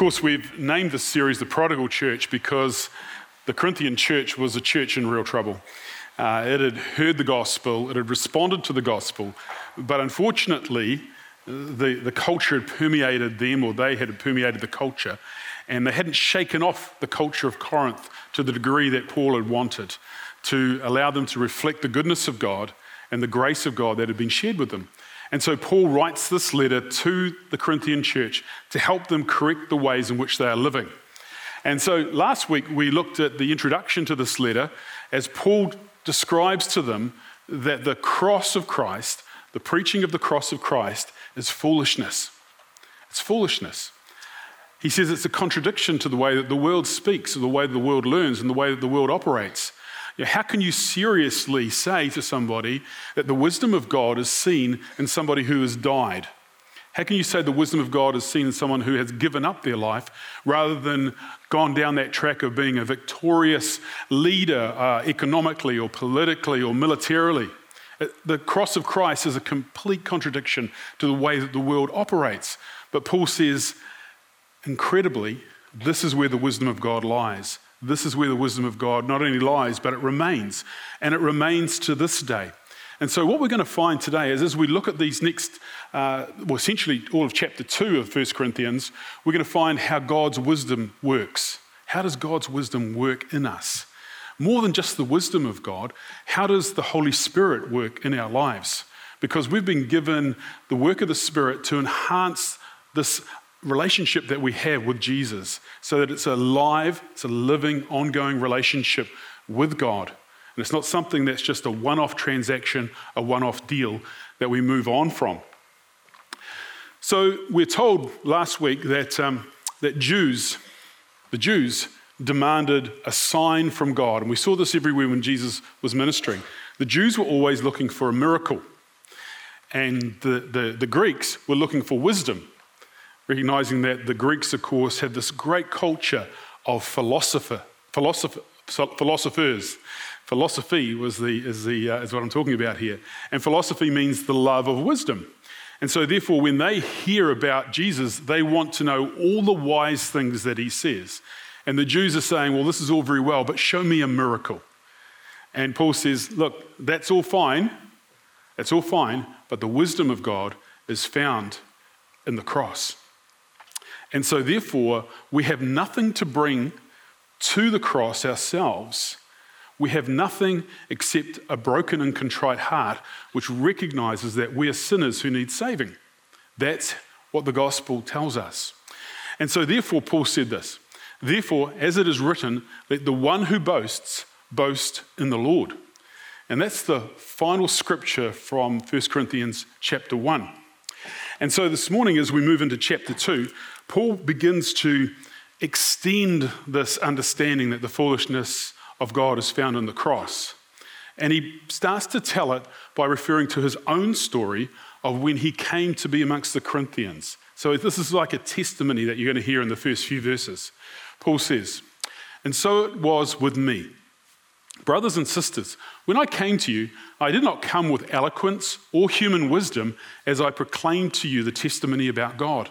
course, we've named this series the Prodigal Church because the Corinthian church was a church in real trouble. Uh, it had heard the gospel, it had responded to the gospel, but unfortunately, the, the culture had permeated them, or they had permeated the culture, and they hadn't shaken off the culture of Corinth to the degree that Paul had wanted to allow them to reflect the goodness of God and the grace of God that had been shared with them. And so Paul writes this letter to the Corinthian church to help them correct the ways in which they are living. And so last week we looked at the introduction to this letter as Paul describes to them that the cross of Christ, the preaching of the cross of Christ, is foolishness. It's foolishness. He says it's a contradiction to the way that the world speaks, the way the world learns, and the way that the world operates. How can you seriously say to somebody that the wisdom of God is seen in somebody who has died? How can you say the wisdom of God is seen in someone who has given up their life rather than gone down that track of being a victorious leader uh, economically or politically or militarily? Uh, the cross of Christ is a complete contradiction to the way that the world operates. But Paul says, incredibly, this is where the wisdom of God lies. This is where the wisdom of God not only lies, but it remains. And it remains to this day. And so, what we're going to find today is as we look at these next, uh, well, essentially all of chapter 2 of 1 Corinthians, we're going to find how God's wisdom works. How does God's wisdom work in us? More than just the wisdom of God, how does the Holy Spirit work in our lives? Because we've been given the work of the Spirit to enhance this relationship that we have with Jesus so that it's a live, it's a living, ongoing relationship with God. And it's not something that's just a one off transaction, a one off deal that we move on from. So we're told last week that, um, that Jews, the Jews, demanded a sign from God. And we saw this everywhere when Jesus was ministering. The Jews were always looking for a miracle, and the, the, the Greeks were looking for wisdom recognizing that the Greeks, of course, had this great culture of philosopher, philosopher, philosophers. Philosophy was the, is, the, uh, is what I'm talking about here. And philosophy means the love of wisdom. And so, therefore, when they hear about Jesus, they want to know all the wise things that he says. And the Jews are saying, Well, this is all very well, but show me a miracle. And Paul says, Look, that's all fine. That's all fine, but the wisdom of God is found in the cross. And so, therefore, we have nothing to bring to the cross ourselves. We have nothing except a broken and contrite heart, which recognizes that we are sinners who need saving. That's what the gospel tells us. And so, therefore, Paul said this Therefore, as it is written, let the one who boasts boast in the Lord. And that's the final scripture from 1 Corinthians chapter 1. And so this morning, as we move into chapter 2, Paul begins to extend this understanding that the foolishness of God is found in the cross. And he starts to tell it by referring to his own story of when he came to be amongst the Corinthians. So, this is like a testimony that you're going to hear in the first few verses. Paul says, And so it was with me. Brothers and sisters, when I came to you, I did not come with eloquence or human wisdom as I proclaimed to you the testimony about God.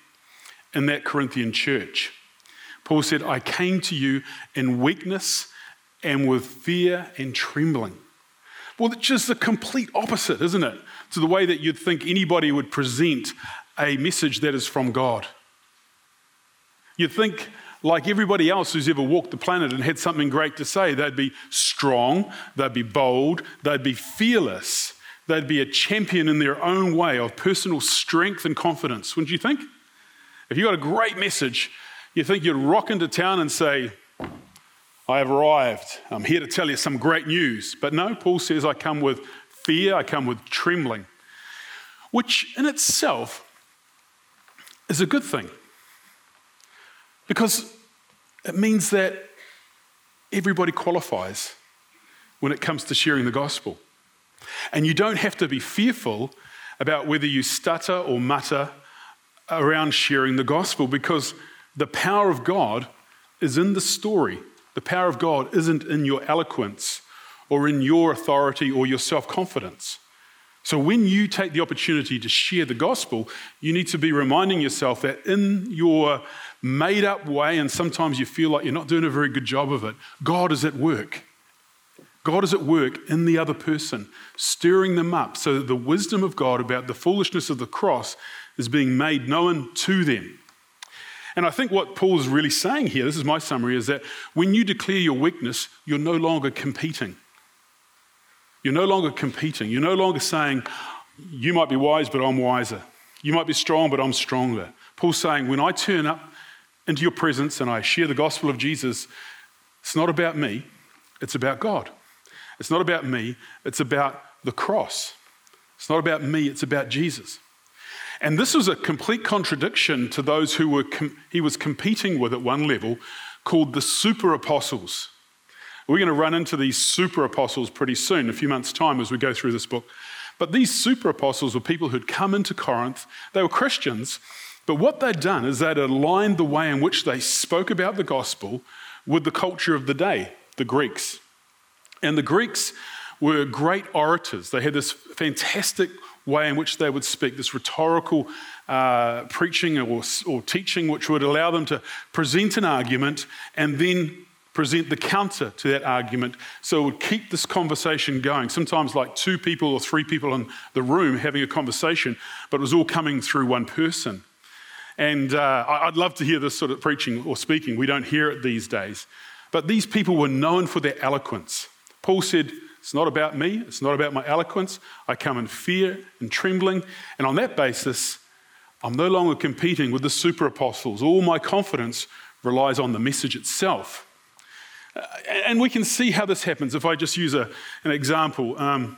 in that Corinthian church. Paul said, I came to you in weakness and with fear and trembling. Well, it's just the complete opposite, isn't it, to the way that you'd think anybody would present a message that is from God. You'd think, like everybody else who's ever walked the planet and had something great to say, they'd be strong, they'd be bold, they'd be fearless, they'd be a champion in their own way of personal strength and confidence, wouldn't you think? If you got a great message, you think you'd rock into town and say, I have arrived. I'm here to tell you some great news. But no, Paul says, I come with fear, I come with trembling, which in itself is a good thing. Because it means that everybody qualifies when it comes to sharing the gospel. And you don't have to be fearful about whether you stutter or mutter around sharing the gospel because the power of God is in the story. The power of God isn't in your eloquence or in your authority or your self confidence. So, when you take the opportunity to share the gospel, you need to be reminding yourself that in your made up way, and sometimes you feel like you're not doing a very good job of it, God is at work. God is at work in the other person, stirring them up so that the wisdom of God about the foolishness of the cross is being made known to them. And I think what Paul is really saying here, this is my summary, is that when you declare your weakness, you're no longer competing. You're no longer competing. You're no longer saying, you might be wise, but I'm wiser. You might be strong, but I'm stronger. Paul's saying, when I turn up into your presence and I share the gospel of Jesus, it's not about me, it's about God. It's not about me, it's about the cross. It's not about me, it's about Jesus. And this was a complete contradiction to those who were com- he was competing with at one level, called the super apostles. We're going to run into these super apostles pretty soon, a few months' time, as we go through this book. But these super apostles were people who'd come into Corinth. They were Christians, but what they'd done is they'd aligned the way in which they spoke about the gospel with the culture of the day, the Greeks. And the Greeks were great orators. They had this fantastic way in which they would speak, this rhetorical uh, preaching or, or teaching, which would allow them to present an argument and then present the counter to that argument. So it would keep this conversation going. Sometimes, like two people or three people in the room having a conversation, but it was all coming through one person. And uh, I'd love to hear this sort of preaching or speaking. We don't hear it these days. But these people were known for their eloquence. Paul said, It's not about me, it's not about my eloquence. I come in fear and trembling. And on that basis, I'm no longer competing with the super apostles. All my confidence relies on the message itself. Uh, and we can see how this happens if I just use a, an example. Um,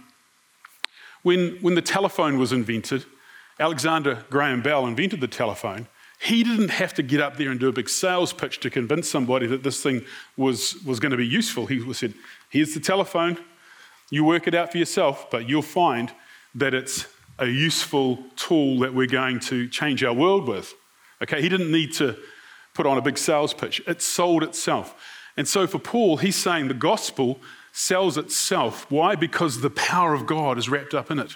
when, when the telephone was invented, Alexander Graham Bell invented the telephone. He didn't have to get up there and do a big sales pitch to convince somebody that this thing was, was going to be useful. He said, Here's the telephone. You work it out for yourself, but you'll find that it's a useful tool that we're going to change our world with. Okay, he didn't need to put on a big sales pitch, it sold itself. And so for Paul, he's saying the gospel sells itself. Why? Because the power of God is wrapped up in it.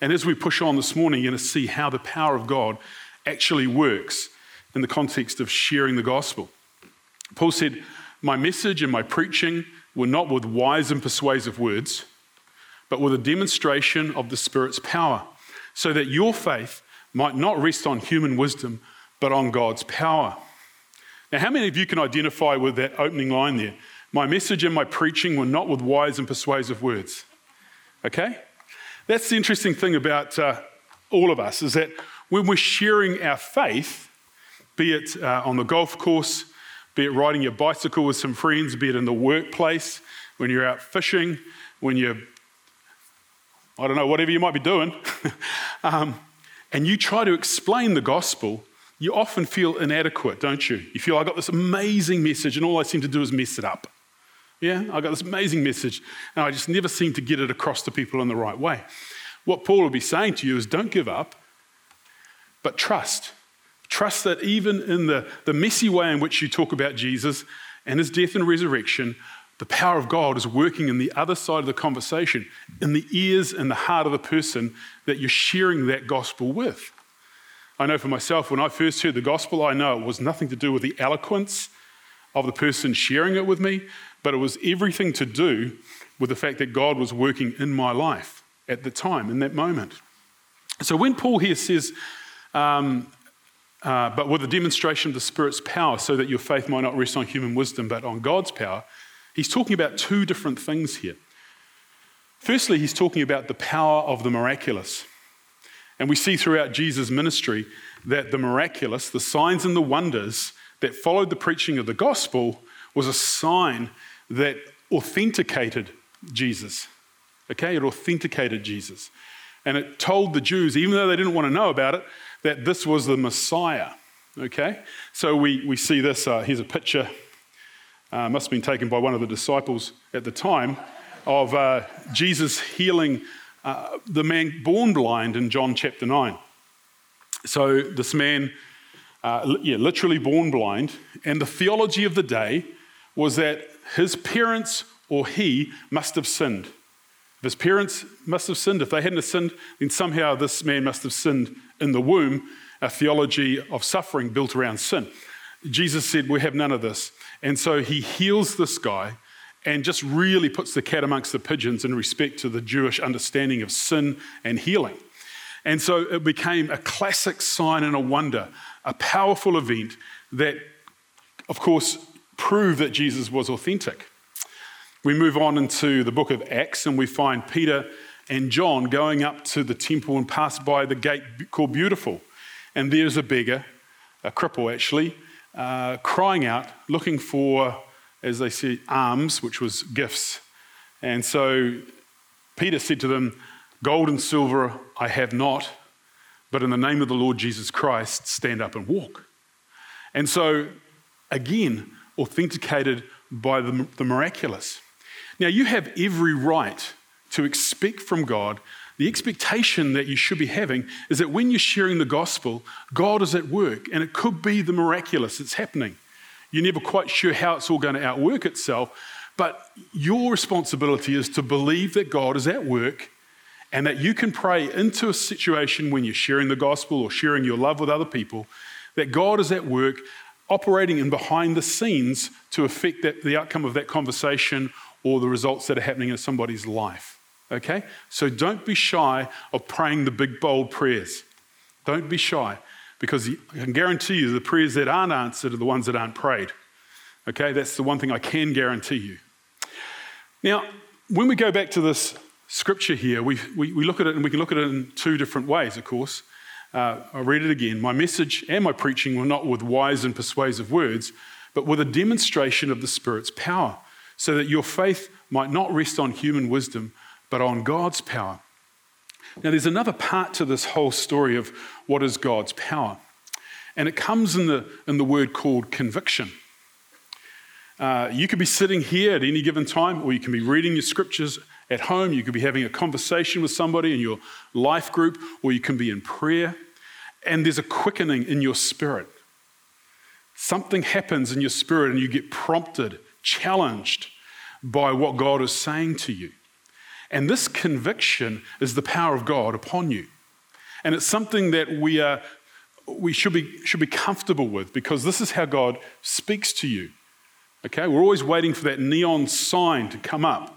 And as we push on this morning, you're going to see how the power of God actually works in the context of sharing the gospel. Paul said, My message and my preaching were not with wise and persuasive words, but with a demonstration of the Spirit's power, so that your faith might not rest on human wisdom, but on God's power. Now, how many of you can identify with that opening line there? My message and my preaching were not with wise and persuasive words. Okay? That's the interesting thing about uh, all of us is that when we're sharing our faith, be it uh, on the golf course, be it riding your bicycle with some friends, be it in the workplace, when you're out fishing, when you're, I don't know, whatever you might be doing, um, and you try to explain the gospel, you often feel inadequate, don't you? You feel, I got this amazing message, and all I seem to do is mess it up. Yeah, I got this amazing message, and I just never seem to get it across to people in the right way. What Paul will be saying to you is don't give up, but trust. Trust that even in the, the messy way in which you talk about Jesus and his death and resurrection, the power of God is working in the other side of the conversation, in the ears and the heart of the person that you're sharing that gospel with. I know for myself, when I first heard the gospel, I know it was nothing to do with the eloquence of the person sharing it with me, but it was everything to do with the fact that God was working in my life at the time, in that moment. So when Paul here says, um, uh, but with a demonstration of the Spirit's power, so that your faith might not rest on human wisdom, but on God's power. He's talking about two different things here. Firstly, he's talking about the power of the miraculous. And we see throughout Jesus' ministry that the miraculous, the signs and the wonders that followed the preaching of the gospel, was a sign that authenticated Jesus. Okay, it authenticated Jesus. And it told the Jews, even though they didn't want to know about it, that this was the Messiah. Okay? So we, we see this. Uh, here's a picture uh, must have been taken by one of the disciples at the time, of uh, Jesus healing uh, the man born blind in John chapter 9. So, this man, uh, yeah, literally born blind, and the theology of the day was that his parents or he must have sinned. If his parents must have sinned, if they hadn't sinned, then somehow this man must have sinned in the womb, a theology of suffering built around sin. Jesus said, We have none of this. And so he heals this guy and just really puts the cat amongst the pigeons in respect to the Jewish understanding of sin and healing. And so it became a classic sign and a wonder, a powerful event that, of course, proved that Jesus was authentic. We move on into the book of Acts and we find Peter and John going up to the temple and pass by the gate called Beautiful. And there's a beggar, a cripple actually, uh, crying out, looking for, as they say, alms, which was gifts. And so Peter said to them, Gold and silver I have not, but in the name of the Lord Jesus Christ, stand up and walk. And so, again, authenticated by the, the miraculous. Now, you have every right to expect from God the expectation that you should be having is that when you're sharing the gospel, God is at work, and it could be the miraculous that's happening. You're never quite sure how it's all going to outwork itself, but your responsibility is to believe that God is at work and that you can pray into a situation when you're sharing the gospel or sharing your love with other people that God is at work operating in behind the scenes to affect that, the outcome of that conversation or the results that are happening in somebody's life. Okay? So don't be shy of praying the big, bold prayers. Don't be shy because I can guarantee you the prayers that aren't answered are the ones that aren't prayed. Okay? That's the one thing I can guarantee you. Now, when we go back to this scripture here, we, we, we look at it and we can look at it in two different ways, of course. Uh, I'll read it again. My message and my preaching were not with wise and persuasive words, but with a demonstration of the Spirit's power, so that your faith might not rest on human wisdom, but on God's power. Now, there's another part to this whole story of what is God's power, and it comes in the, in the word called conviction. Uh, you could be sitting here at any given time, or you can be reading your scriptures at home, you could be having a conversation with somebody in your life group, or you can be in prayer, and there's a quickening in your spirit. Something happens in your spirit, and you get prompted, challenged by what God is saying to you. And this conviction is the power of God upon you. And it's something that we, are, we should, be, should be comfortable with because this is how God speaks to you. Okay, we're always waiting for that neon sign to come up,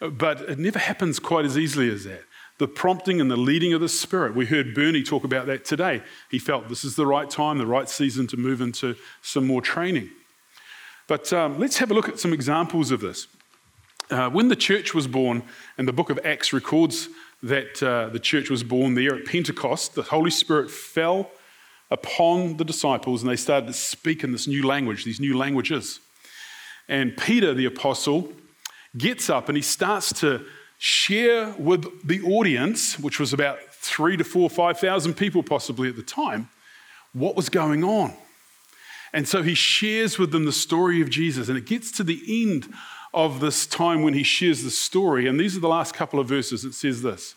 but it never happens quite as easily as that. The prompting and the leading of the Spirit. We heard Bernie talk about that today. He felt this is the right time, the right season to move into some more training. But um, let's have a look at some examples of this. Uh, when the church was born, and the book of Acts records that uh, the church was born there at Pentecost, the Holy Spirit fell upon the disciples and they started to speak in this new language, these new languages. And Peter, the apostle, gets up and he starts to share with the audience, which was about three to four, five thousand people possibly at the time, what was going on. And so he shares with them the story of Jesus. And it gets to the end of this time when he shares the story. And these are the last couple of verses. It says this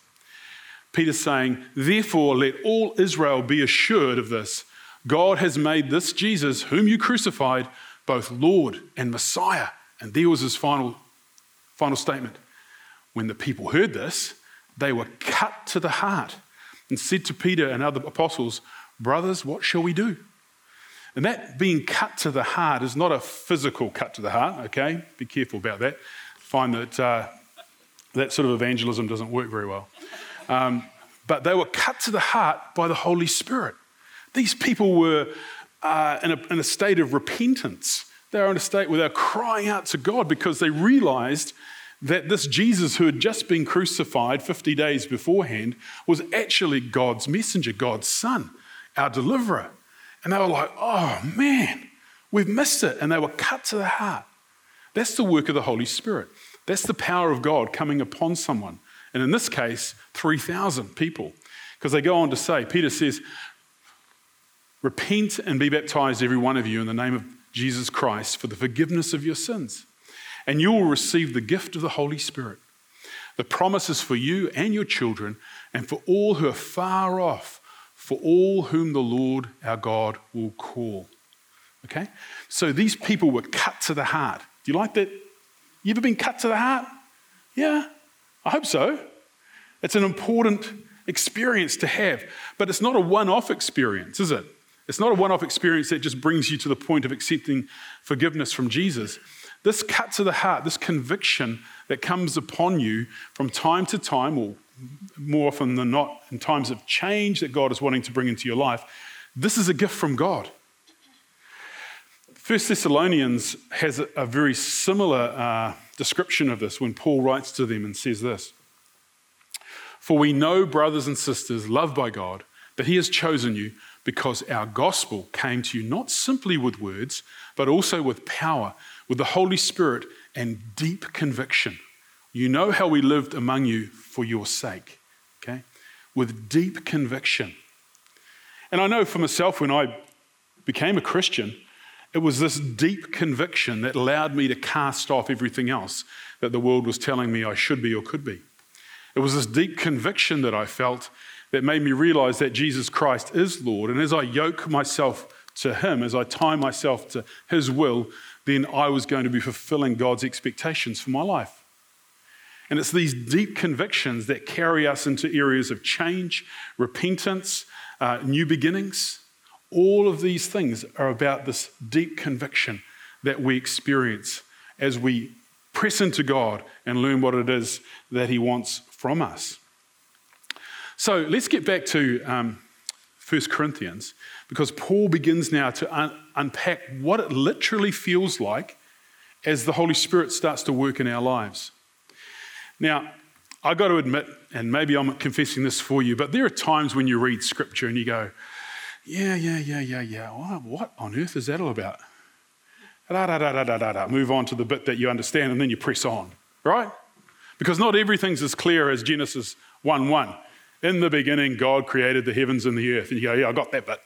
Peter's saying, Therefore, let all Israel be assured of this God has made this Jesus, whom you crucified, both Lord and Messiah. And there was his final, final statement. When the people heard this, they were cut to the heart and said to Peter and other apostles, Brothers, what shall we do? And that being cut to the heart is not a physical cut to the heart, okay? Be careful about that. Find that uh, that sort of evangelism doesn't work very well. Um, but they were cut to the heart by the Holy Spirit. These people were uh, in, a, in a state of repentance. They were in a state where they were crying out to God because they realized that this Jesus who had just been crucified 50 days beforehand was actually God's messenger, God's son, our deliverer. And they were like, oh man, we've missed it. And they were cut to the heart. That's the work of the Holy Spirit. That's the power of God coming upon someone. And in this case, 3,000 people. Because they go on to say, Peter says, Repent and be baptized, every one of you, in the name of Jesus Christ for the forgiveness of your sins. And you will receive the gift of the Holy Spirit. The promise is for you and your children, and for all who are far off, for all whom the Lord our God will call. Okay? So these people were cut to the heart. Do you like that? You ever been cut to the heart? Yeah, I hope so. It's an important experience to have, but it's not a one off experience, is it? It's not a one off experience that just brings you to the point of accepting forgiveness from Jesus. This cut to the heart, this conviction that comes upon you from time to time, or more often than not, in times of change that God is wanting to bring into your life, this is a gift from God. First Thessalonians has a, very similar uh, description of this when Paul writes to them and says this For we know, brothers and sisters, loved by God, that He has chosen you because our gospel came to you not simply with words, but also with power, with the Holy Spirit and deep conviction. You know how we lived among you for your sake, okay? With deep conviction. And I know for myself, when I became a Christian, it was this deep conviction that allowed me to cast off everything else that the world was telling me I should be or could be. It was this deep conviction that I felt that made me realize that Jesus Christ is Lord. And as I yoke myself to Him, as I tie myself to His will, then I was going to be fulfilling God's expectations for my life. And it's these deep convictions that carry us into areas of change, repentance, uh, new beginnings. All of these things are about this deep conviction that we experience as we press into God and learn what it is that He wants from us. So let's get back to um, 1 Corinthians because Paul begins now to un- unpack what it literally feels like as the Holy Spirit starts to work in our lives. Now, I've got to admit, and maybe I'm confessing this for you, but there are times when you read scripture and you go, yeah, yeah, yeah, yeah, yeah. What on earth is that all about? Da, da, da, da, da, da, da. Move on to the bit that you understand and then you press on, right? Because not everything's as clear as Genesis 1 1. In the beginning, God created the heavens and the earth. And you go, yeah, I got that bit.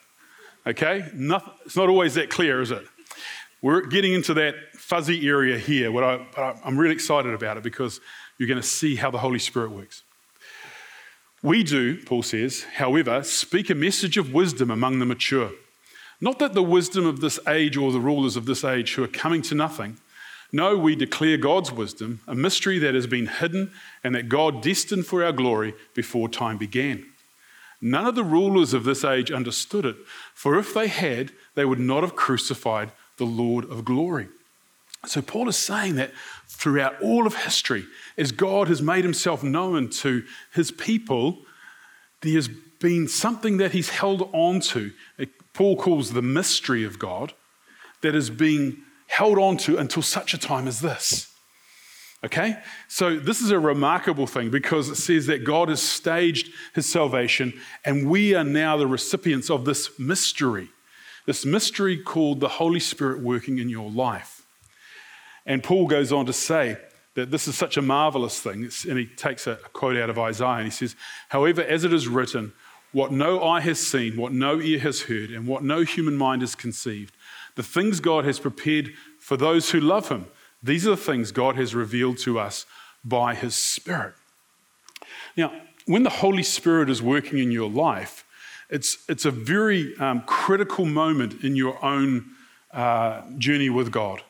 Okay? Nothing, it's not always that clear, is it? We're getting into that fuzzy area here, but, I, but I'm really excited about it because you're going to see how the Holy Spirit works. We do, Paul says, however, speak a message of wisdom among the mature. Not that the wisdom of this age or the rulers of this age who are coming to nothing no, we declare God's wisdom, a mystery that has been hidden and that God destined for our glory before time began. None of the rulers of this age understood it, for if they had, they would not have crucified the Lord of glory. So, Paul is saying that throughout all of history, as God has made himself known to his people, there has been something that he's held on to. Paul calls the mystery of God that is being held on to until such a time as this. Okay? So, this is a remarkable thing because it says that God has staged his salvation and we are now the recipients of this mystery. This mystery called the Holy Spirit working in your life. And Paul goes on to say that this is such a marvelous thing. and he takes a quote out of Isaiah and he says, However, as it is written, what no eye has seen, what no ear has heard, and what no human mind has conceived, the things God has prepared for those who love Him. These are the things God has revealed to us by His Spirit. Now, when the Holy Spirit is working in your life, it's, it's a very um, critical moment in your own uh, journey with God.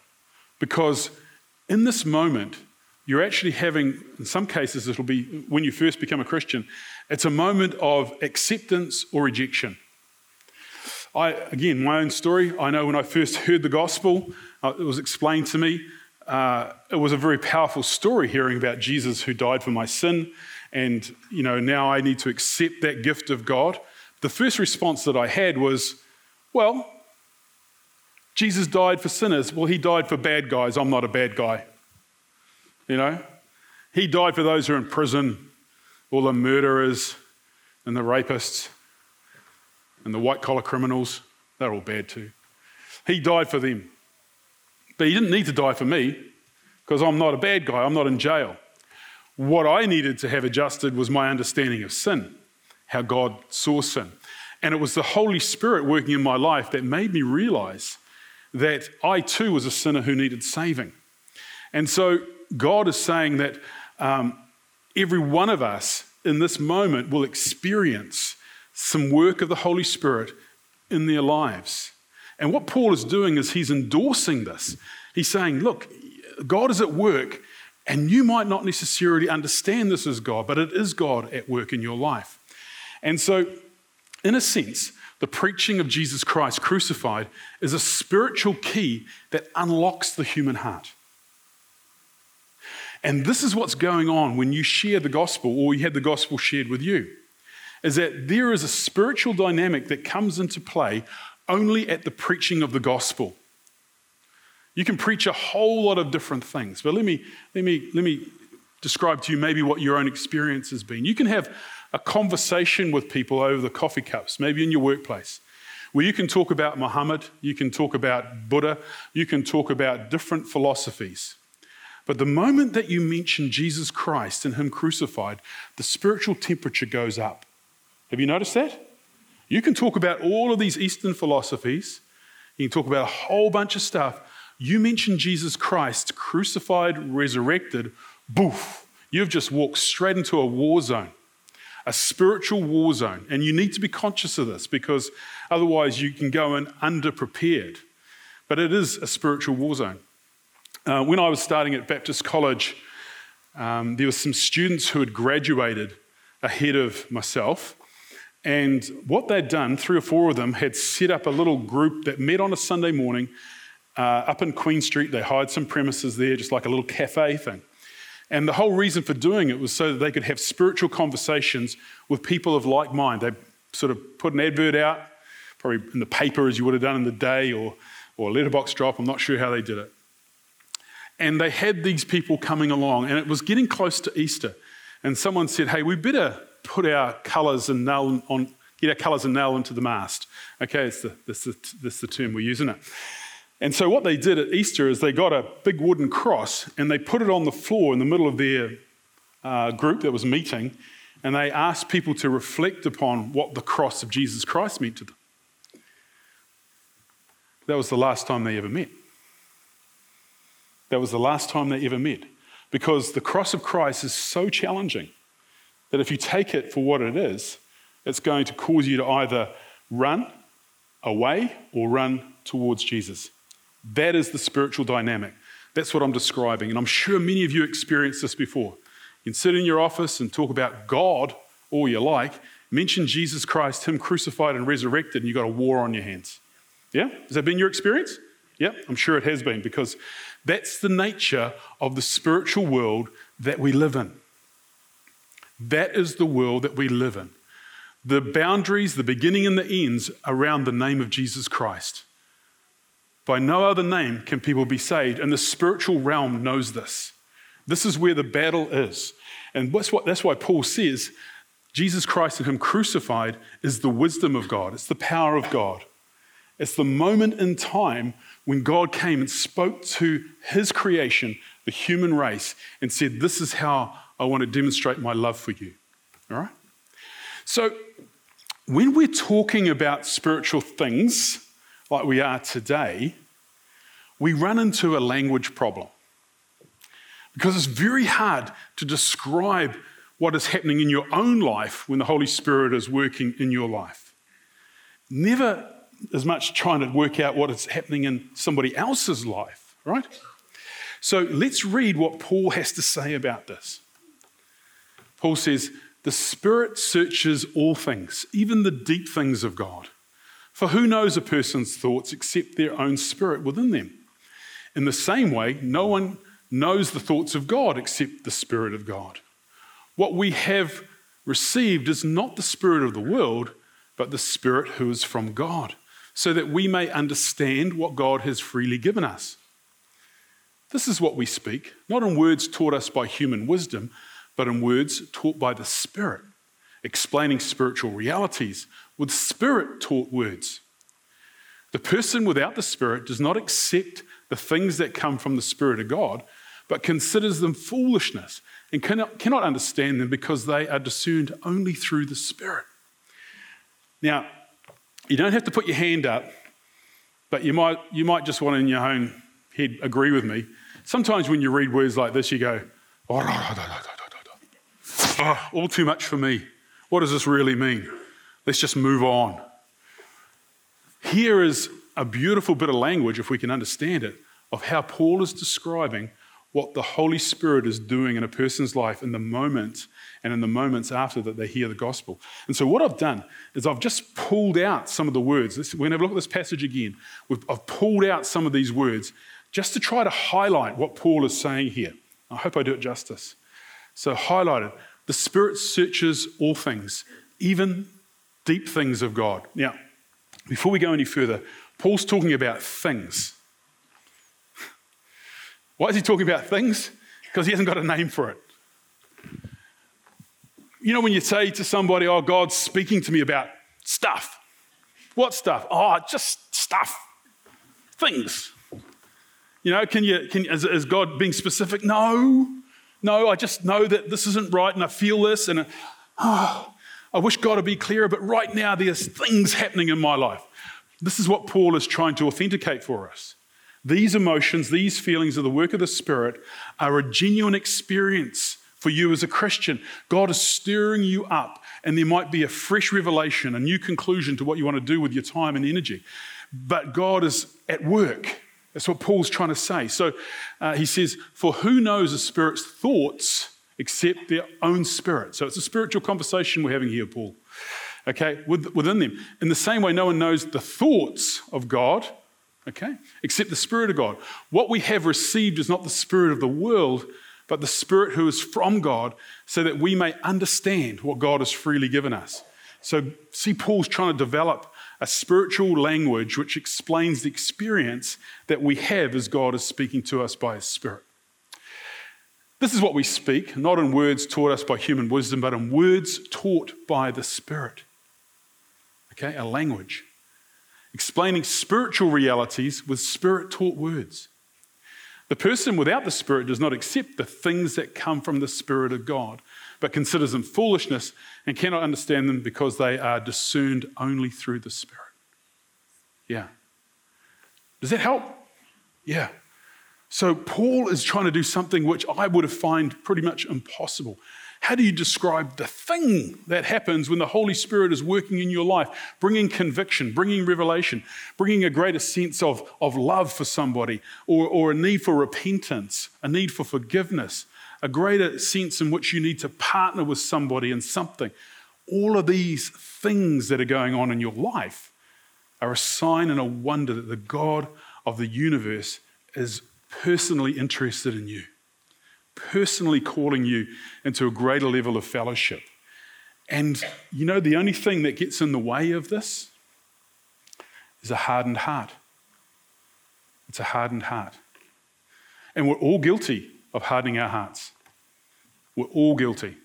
Because in this moment, you're actually having, in some cases, it'll be when you first become a Christian, it's a moment of acceptance or rejection. I, again, my own story. I know when I first heard the gospel, uh, it was explained to me. Uh, it was a very powerful story hearing about Jesus who died for my sin. And, you know, now I need to accept that gift of God. The first response that I had was, well, Jesus died for sinners. Well, he died for bad guys. I'm not a bad guy. You know? He died for those who are in prison, all the murderers and the rapists and the white collar criminals, they're all bad too. He died for them. But he didn't need to die for me because I'm not a bad guy, I'm not in jail. What I needed to have adjusted was my understanding of sin, how God saw sin. And it was the Holy Spirit working in my life that made me realize that I too was a sinner who needed saving. And so God is saying that um, every one of us in this moment will experience some work of the Holy Spirit in their lives. And what Paul is doing is he's endorsing this. He's saying, look, God is at work, and you might not necessarily understand this as God, but it is God at work in your life. And so, in a sense, the preaching of Jesus Christ crucified is a spiritual key that unlocks the human heart. And this is what's going on when you share the gospel or you have the gospel shared with you. Is that there is a spiritual dynamic that comes into play only at the preaching of the gospel. You can preach a whole lot of different things, but let me, let me, let me describe to you maybe what your own experience has been. You can have a conversation with people over the coffee cups, maybe in your workplace, where you can talk about Muhammad, you can talk about Buddha, you can talk about different philosophies. But the moment that you mention Jesus Christ and Him crucified, the spiritual temperature goes up. Have you noticed that? You can talk about all of these Eastern philosophies, you can talk about a whole bunch of stuff. You mention Jesus Christ, crucified, resurrected, boof, you've just walked straight into a war zone a spiritual war zone. And you need to be conscious of this because otherwise you can go in underprepared. But it is a spiritual war zone. Uh, when I was starting at Baptist College, um, there were some students who had graduated ahead of myself. And what they'd done, three or four of them, had set up a little group that met on a Sunday morning uh, up in Queen Street. They hired some premises there, just like a little cafe thing. And the whole reason for doing it was so that they could have spiritual conversations with people of like mind. They sort of put an advert out, probably in the paper as you would have done in the day or, or a letterbox drop. I'm not sure how they did it. And they had these people coming along, and it was getting close to Easter. And someone said, Hey, we better put our colours and nail on, get our colours and nail into the mast. Okay, it's the, that's, the, the term we're using it. And so, what they did at Easter is they got a big wooden cross and they put it on the floor in the middle of their uh, group that was meeting, and they asked people to reflect upon what the cross of Jesus Christ meant to them. That was the last time they ever met. That was the last time they ever met. Because the cross of Christ is so challenging that if you take it for what it is, it's going to cause you to either run away or run towards Jesus. That is the spiritual dynamic. That's what I'm describing. And I'm sure many of you experienced this before. You can sit in your office and talk about God all you like, mention Jesus Christ, Him crucified and resurrected, and you've got a war on your hands. Yeah? Has that been your experience? Yeah, I'm sure it has been because that's the nature of the spiritual world that we live in. That is the world that we live in. The boundaries, the beginning and the ends around the name of Jesus Christ. By no other name can people be saved, and the spiritual realm knows this. This is where the battle is. And that's, what, that's why Paul says Jesus Christ and Him crucified is the wisdom of God, it's the power of God. It's the moment in time when God came and spoke to His creation, the human race, and said, This is how I want to demonstrate my love for you. All right? So, when we're talking about spiritual things, like we are today, we run into a language problem. Because it's very hard to describe what is happening in your own life when the Holy Spirit is working in your life. Never as much trying to work out what is happening in somebody else's life, right? So let's read what Paul has to say about this. Paul says, The Spirit searches all things, even the deep things of God. For who knows a person's thoughts except their own spirit within them? In the same way, no one knows the thoughts of God except the Spirit of God. What we have received is not the Spirit of the world, but the Spirit who is from God, so that we may understand what God has freely given us. This is what we speak, not in words taught us by human wisdom, but in words taught by the Spirit, explaining spiritual realities with spirit taught words. The person without the Spirit does not accept the things that come from the Spirit of God, but considers them foolishness and cannot, cannot understand them because they are discerned only through the Spirit. Now, you don't have to put your hand up but you might, you might just want to, in your own head, agree with me. Sometimes when you read words like this, you go, oh, oh all too much for me. What does this really mean? Let's just move on. Here is a beautiful bit of language, if we can understand it, of how Paul is describing what the Holy Spirit is doing in a person's life in the moment and in the moments after that they hear the gospel. And so, what I've done is I've just pulled out some of the words. We're going to have a look at this passage again. I've pulled out some of these words just to try to highlight what Paul is saying here. I hope I do it justice. So, highlighted the Spirit searches all things, even deep things of God. Now, before we go any further, Paul's talking about things. Why is he talking about things? Because he hasn't got a name for it. You know, when you say to somebody, Oh, God's speaking to me about stuff. What stuff? Oh, just stuff. Things. You know, can you, can, is, is God being specific? No. No, I just know that this isn't right and I feel this and oh, I wish God would be clearer, but right now there's things happening in my life. This is what Paul is trying to authenticate for us. These emotions, these feelings of the work of the Spirit are a genuine experience for you as a Christian. God is stirring you up, and there might be a fresh revelation, a new conclusion to what you want to do with your time and energy. But God is at work. That's what Paul's trying to say. So uh, he says, For who knows a spirit's thoughts except their own spirit? So it's a spiritual conversation we're having here, Paul. Okay, within them. In the same way, no one knows the thoughts of God, okay, except the Spirit of God. What we have received is not the Spirit of the world, but the Spirit who is from God, so that we may understand what God has freely given us. So, see, Paul's trying to develop a spiritual language which explains the experience that we have as God is speaking to us by His Spirit. This is what we speak, not in words taught us by human wisdom, but in words taught by the Spirit. Okay, a language. Explaining spiritual realities with Spirit taught words. The person without the Spirit does not accept the things that come from the Spirit of God but considers them foolishness and cannot understand them because they are discerned only through the Spirit. Yeah. Does that help? Yeah. So Paul is trying to do something which I would have find pretty much impossible. How do you describe the thing that happens when the Holy Spirit is working in your life, bringing conviction, bringing revelation, bringing a greater sense of, of love for somebody, or, or a need for repentance, a need for forgiveness, a greater sense in which you need to partner with somebody in something. All of these things that are going on in your life are a sign and a wonder that the God of the universe is personally interested in you, personally calling you into a greater level of fellowship. And you know, the only thing that gets in the way of this is a hardened heart. It's a hardened heart. And we're all guilty of hardening our hearts. We're all guilty.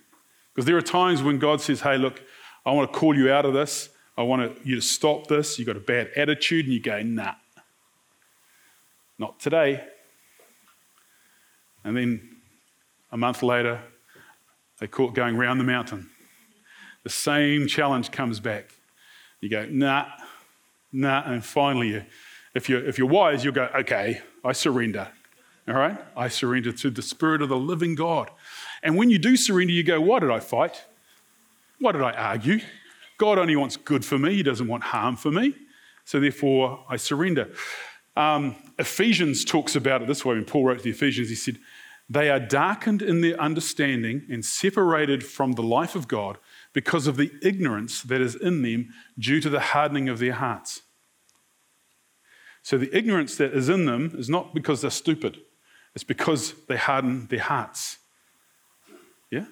Because there are times when God says, hey, look, I want to call you out of this. I want you to stop this. You've got a bad attitude. And you go, nah, not today. And then a month later, they caught going round the mountain. The same challenge comes back. You go, nah, nah. And finally, if you're, if you're wise, you'll go, okay, I surrender. All right? I surrender to the Spirit of the living God. And when you do surrender, you go, Why did I fight? Why did I argue? God only wants good for me, He doesn't want harm for me. So therefore, I surrender. Um, Ephesians talks about it this way when Paul wrote to the Ephesians, he said, They are darkened in their understanding and separated from the life of God because of the ignorance that is in them due to the hardening of their hearts. So the ignorance that is in them is not because they're stupid, it's because they harden their hearts. Yeah?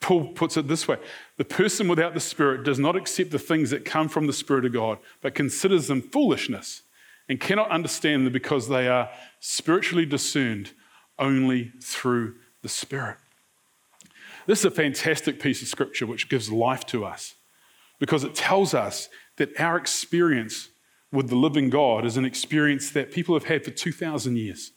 Paul puts it this way the person without the Spirit does not accept the things that come from the Spirit of God, but considers them foolishness and cannot understand them because they are spiritually discerned only through the Spirit. This is a fantastic piece of scripture which gives life to us because it tells us that our experience with the living God is an experience that people have had for 2,000 years.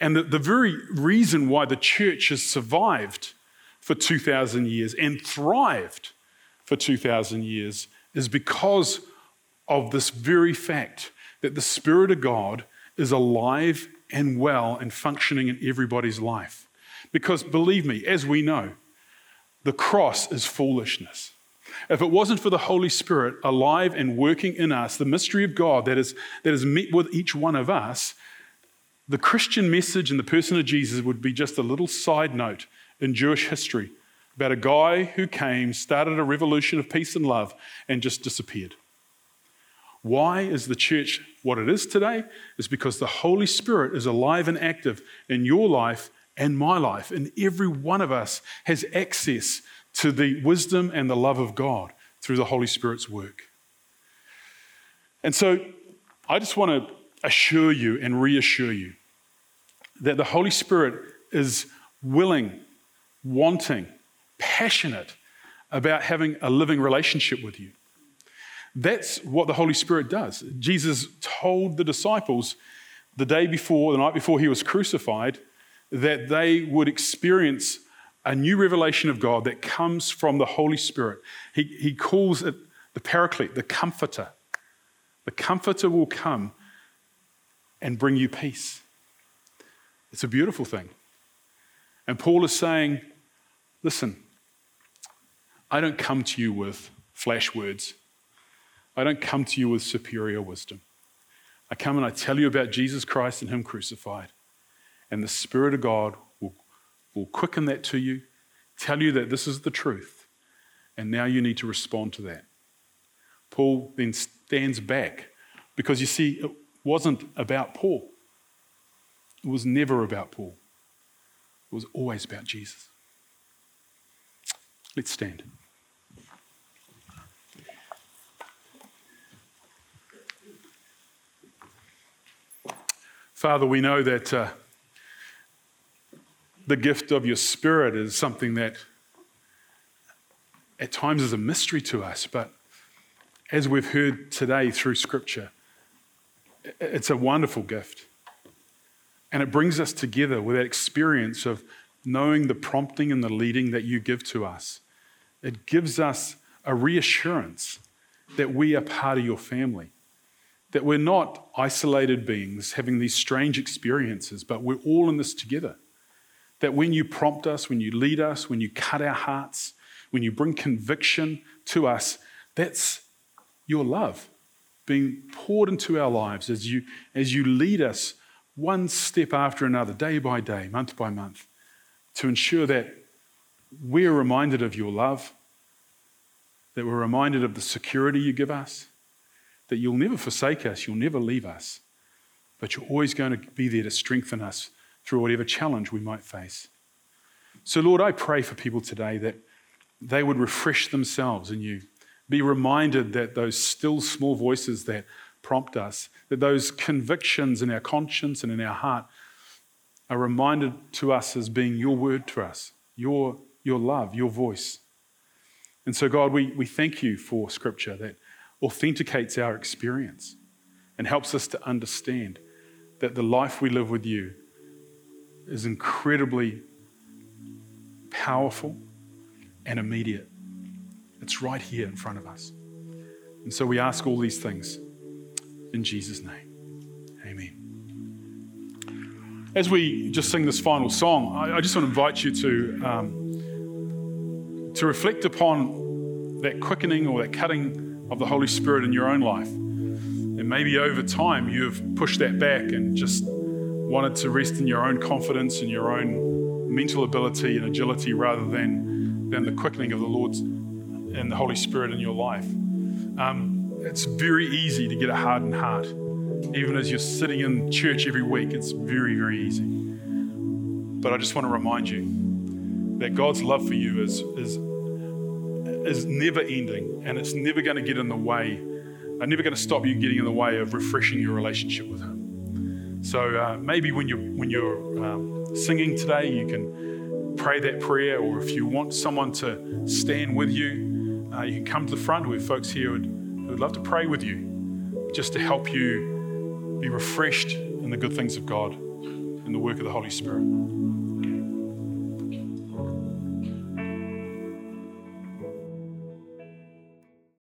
And the, the very reason why the church has survived for 2,000 years and thrived for 2,000 years is because of this very fact that the Spirit of God is alive and well and functioning in everybody's life. Because believe me, as we know, the cross is foolishness. If it wasn't for the Holy Spirit alive and working in us, the mystery of God that is, that is met with each one of us, the Christian message and the person of Jesus would be just a little side note in Jewish history about a guy who came, started a revolution of peace and love, and just disappeared. Why is the church what it is today? Is because the Holy Spirit is alive and active in your life and my life, and every one of us has access to the wisdom and the love of God through the Holy Spirit's work. And so I just want to assure you and reassure you that the Holy Spirit is willing, wanting, passionate about having a living relationship with you. That's what the Holy Spirit does. Jesus told the disciples the day before, the night before he was crucified, that they would experience a new revelation of God that comes from the Holy Spirit. He, he calls it the Paraclete, the Comforter. The Comforter will come and bring you peace. It's a beautiful thing. And Paul is saying, listen, I don't come to you with flash words. I don't come to you with superior wisdom. I come and I tell you about Jesus Christ and Him crucified. And the Spirit of God will, will quicken that to you, tell you that this is the truth. And now you need to respond to that. Paul then stands back because you see, it wasn't about Paul. It was never about Paul. It was always about Jesus. Let's stand. Father, we know that uh, the gift of your Spirit is something that at times is a mystery to us, but as we've heard today through Scripture, it's a wonderful gift. And it brings us together with that experience of knowing the prompting and the leading that you give to us. It gives us a reassurance that we are part of your family that we're not isolated beings having these strange experiences, but we're all in this together. That when you prompt us, when you lead us, when you cut our hearts, when you bring conviction to us, that's your love being poured into our lives as you, as you lead us one step after another, day by day, month by month, to ensure that we're reminded of your love, that we're reminded of the security you give us, that you'll never forsake us, you'll never leave us, but you're always going to be there to strengthen us through whatever challenge we might face. So, Lord, I pray for people today that they would refresh themselves in you, be reminded that those still small voices that prompt us, that those convictions in our conscience and in our heart are reminded to us as being your word to us, your, your love, your voice. And so, God, we, we thank you for Scripture that authenticates our experience and helps us to understand that the life we live with you is incredibly powerful and immediate. It's right here in front of us. And so we ask all these things in Jesus' name. Amen. As we just sing this final song, I, just want to invite you to, um, to reflect upon that quickening or that cutting of the Holy Spirit in your own life. And maybe over time you've pushed that back and just wanted to rest in your own confidence and your own mental ability and agility rather than, than the quickening of the Lord's and the Holy Spirit in your life. Um, it's very easy to get a hardened heart. Even as you're sitting in church every week, it's very, very easy. But I just want to remind you that God's love for you is, is is never ending and it's never going to get in the way, I'm uh, never going to stop you getting in the way of refreshing your relationship with Him. So uh, maybe when you're, when you're um, singing today, you can pray that prayer, or if you want someone to stand with you, uh, you can come to the front. We have folks here who would love to pray with you just to help you be refreshed in the good things of God and the work of the Holy Spirit.